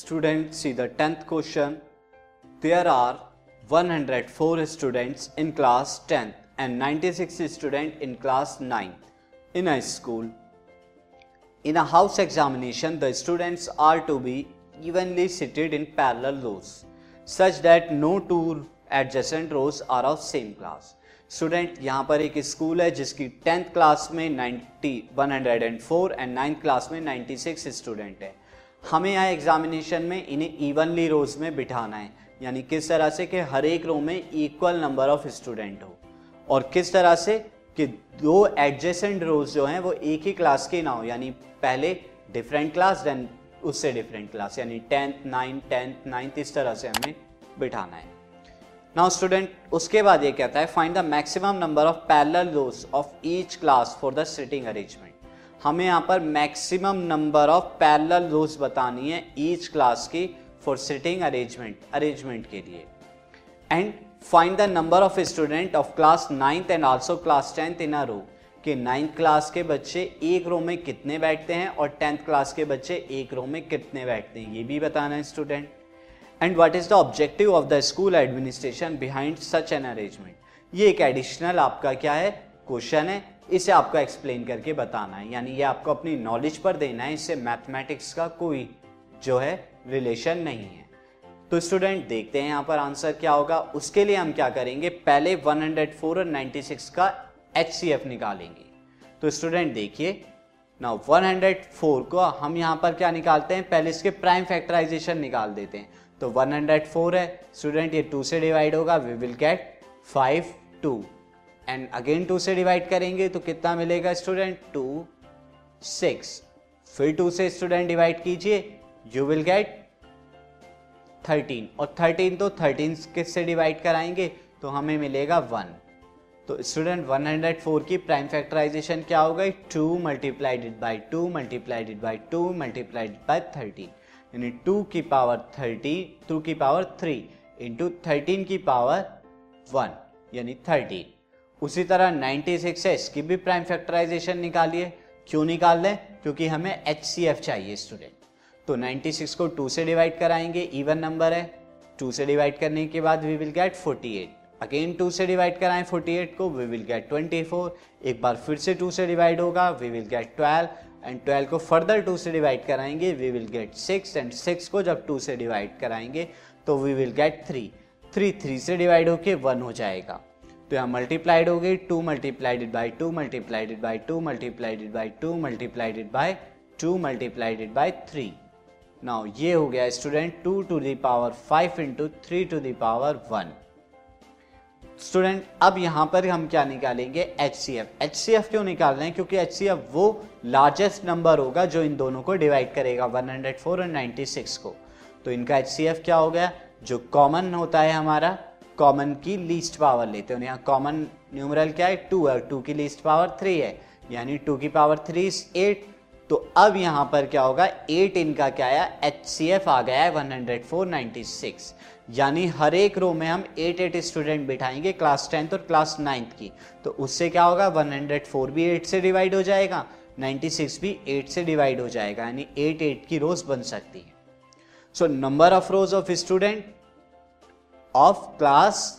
Students, see the 10th question. There are 104 students in class 10th and 96 students in class 9th in a school. In a house examination, the students are to be evenly seated in parallel rows such that no two adjacent rows are of same class. Student यहाँ पर एक school है जिसकी tenth class में 90 104 and ninth class में 96 student है हमें यहाँ एग्जामिनेशन में इन्हें इवनली रोज में बिठाना है। यानी किस तरह से कि हर एक रो में इक्वल नंबर ऑफ़ स्टूडेंट हो। और किस तरह से कि दो एडजेसेंट रोज जो हैं, वो एक ही क्लास के ना हो। यानी पहले डिफरेंट क्लास देन उससे डिफरेंट क्लास यानी टेंथ नाइन्थ टेंथ नाइन्थ इस तरह से हमें बिठाना है। नाउ स्टूडेंट उसके बाद ये कहता है find the maximum number of parallel rows of each class for the sitting arrangement हमें यहाँ पर maximum number of parallel rows बतानी है ईच क्लास की फॉर सिटिंग अरेंजमेंट अरेंजमेंट के लिए. And find the number of student of class ninth and also class tenth in a row कि ninth class के बच्चे एक रो में कितने बैठते हैं और टेंथ क्लास के बच्चे एक रो में कितने बैठते हैं, ये भी बताना है student and what is the objective of the school administration behind such an arrangement ये एक एडिशनल आपका क्या है? क्वेश्चन है. इसे आपको एक्सप्लेन करके बताना है। यानी ये आपको अपनी नॉलेज पर देना है, इससे मैथमेटिक्स का कोई जो है रिलेशन नहीं है। तो स्टूडेंट देखते हैं यहाँ पर आंसर क्या होगा। उसके लिए हम क्या करेंगे? पहले 104 और 96 का एचसीएफ निकालेंगे। तो स्टूडेंट देखिए। ना 104 को हम यहाँ पर क्या निकालते हैं? पहले इसके प्राइम फैक्टराइजेशन निकाल देते हैं। तो 104 है। स्टूडेंट ये टू से डिवाइड होगा। We will get 5 2 and again two से डिवाइड करेंगे तो कितना मिलेगा स्टूडेंट 2 6 फिर टू से स्टूडेंट डिवाइड कीजिए यू विल गेट 13 और 13 तो 13 किससे डिवाइड कराएँगे? तो हमें मिलेगा वन तो स्टूडेंट 104 की प्राइम फैक्टराइजेशन क्या हो गई? Two multiplied by two multiplied by two multiplied by 13 यानी टू की पावर थर्टी टू की पावर थ्री इंटू थर्टीन की पावर वन यानी थर्टीन उसी तरह नाइनटी सिक्स है, इसकी भी प्राइम फैक्टराइजेशन निकालिए। क्यों निकाल लें क्योंकि हमें एच सी एफ़ चाहिए स्टूडेंट तो 96 को 2 से डिवाइड कराएँगे इवन नंबर है। 2 से डिवाइड करने के बाद वी विल गेट 48 अगेन 2 से डिवाइड कराएँ 48 को वी विल गेट 24 एक बार फिर से 2 से डिवाइड होगा वी विल गेट 12 एंड 12 को फर्दर 2 से डिवाइड कराएँगे वी विल गेट 6 एंड 6 को जब 2 से डिवाइड कराएँगे तो वी विल गेट 3 3 3 से डिवाइड होके 1 हो जाएगा। तो यहाँ मल्टीप्लाइड हो गई 2 multiplied by 2 multiplied by 2 multiplied by 2 multiplied by 2 multiplied by 3 now ये हो गया student 2 to the power 5 into three to the power 1 student अब यहाँ पर हम क्या निकालेंगे? H C F H C F क्यों निकाल रहे हैं? क्योंकि एच सी एफ़ वो लार्जेस्ट नंबर होगा जो इन दोनों को डिवाइड करेगा 104 और 96 को. तो इनका एच सी एफ़ क्या हो गया? जो कॉमन होता है हमारा कॉमन की लीस्ट पावर लेते हैं। यहाँ कॉमन न्यूमरल क्या है? टू है। टू की लीस्ट पावर थ्री है। यानी टू की पावर थ्री इज़ एट तो अब यहाँ पर क्या होगा? एट इनका क्या आया? एच सी एफ़ आ गया है one hundred four ninety six यानी हर एक रो में हम एट एट स्टूडेंट बिठाएँगे क्लास टेंथ और क्लास नाइन्थ की। तो उससे क्या होगा? 104 भी एट से डिवाइड हो जाएगा। 96 भी एट से डिवाइड हो जाएगा। यानी एट एट की रोज बन सकती है। So number of rows of student of class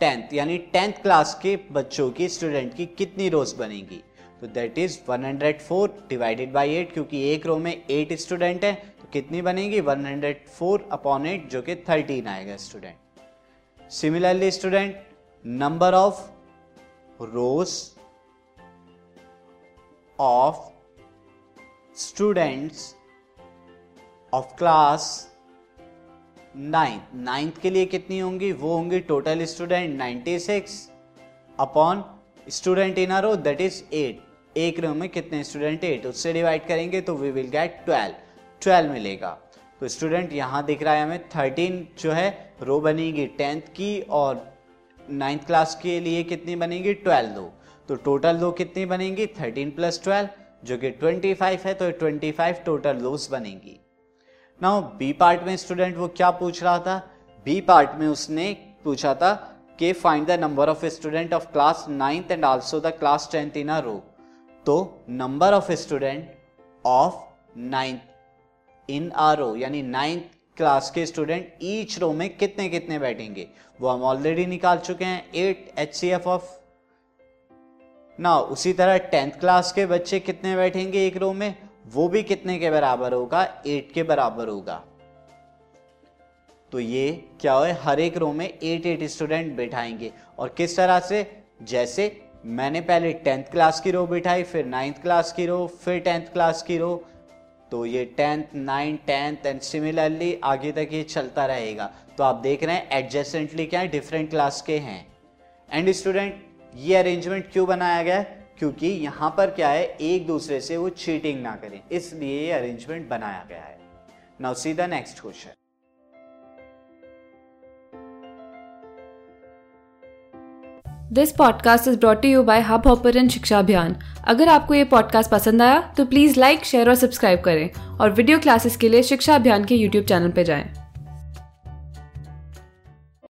tenth यानी टेंथ क्लास के बच्चों की स्टूडेंट की कितनी रोज बनेगी? तो that is 104 divided by eight क्योंकि एक रो में एट स्टूडेंट है तो कितनी बनेगी? 104 अपॉन एट जो कि 13 आएगा student similarly student number of rows of students of class ninth ninth के लिए कितनी होंगी? वो होंगी total student 96 upon student in a row that is eight एक रो में कितने स्टूडेंट एट उससे डिवाइड करेंगे तो we will get twelve twelve मिलेगा। तो स्टूडेंट यहाँ दिख रहा है हमें थर्टीन जो है रो बनेगी टेंथ की और नाइन्थ क्लास के लिए कितनी बनेगी? ट्वेल्व दो। तो टोटल दो कितनी बनेगी? थर्टीन प्लस ट्वेल्व जो कि ट्वेंटी फाइव है तो ट्वेंटी फाइव टोटल दोस बनेगी। नाउ बी पार्ट में स्टूडेंट वो क्या पूछ रहा था? बी पार्ट में उसने पूछा था कि find the number of student of class ninth and also the class tenth in a row तो number of student of ninth in a row यानी नाइन्थ क्लास के स्टूडेंट ईच रो में कितने कितने बैठेंगे? वो हम ऑलरेडी निकाल चुके हैं eight H C F of ना उसी तरह टेंथ क्लास के बच्चे कितने बैठेंगे एक रो में? वो भी कितने के बराबर होगा? एट के बराबर होगा। तो ये क्या हो? हर एक रो में एट एट स्टूडेंट बैठाएँगे। और किस तरह से? जैसे मैंने पहले टेंथ क्लास की रो बिठाई, फिर नाइन्थ क्लास की रो फिर टेंथ क्लास की रो तो ये tenth ninth tenth and similarly आगे तक ये चलता रहेगा। तो आप देख रहे हैं एडजस्टेंटली क्या है? डिफरेंट क्लास के हैं। एंड स्टूडेंट ये अरेंजमेंट क्यों बनाया गया है? क्योंकि यहाँ पर क्या है, एक दूसरे से वो चीटिंग ना करें। इसलिए ये अरेंजमेंट बनाया गया है। Now see the next question this podcast is brought you by hub hopper Shiksha Abhiyan अगर आपको ये पॉडकास्ट पसंद आया तो प्लीज़ लाइक शेयर और सब्सक्राइब करें और वीडियो क्लासेस के लिए शिक्षा अभियान के यूट्यूब चैनल पर जाएँ।